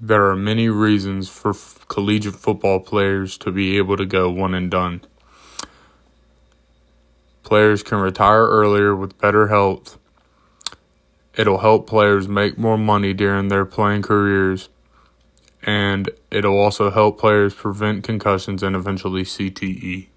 There are many reasons for f- collegiate football players to be able to go one and done. Players can retire earlier with better health. It'll help players make more money during their playing careers. And it'll also help players prevent concussions and eventually CTE.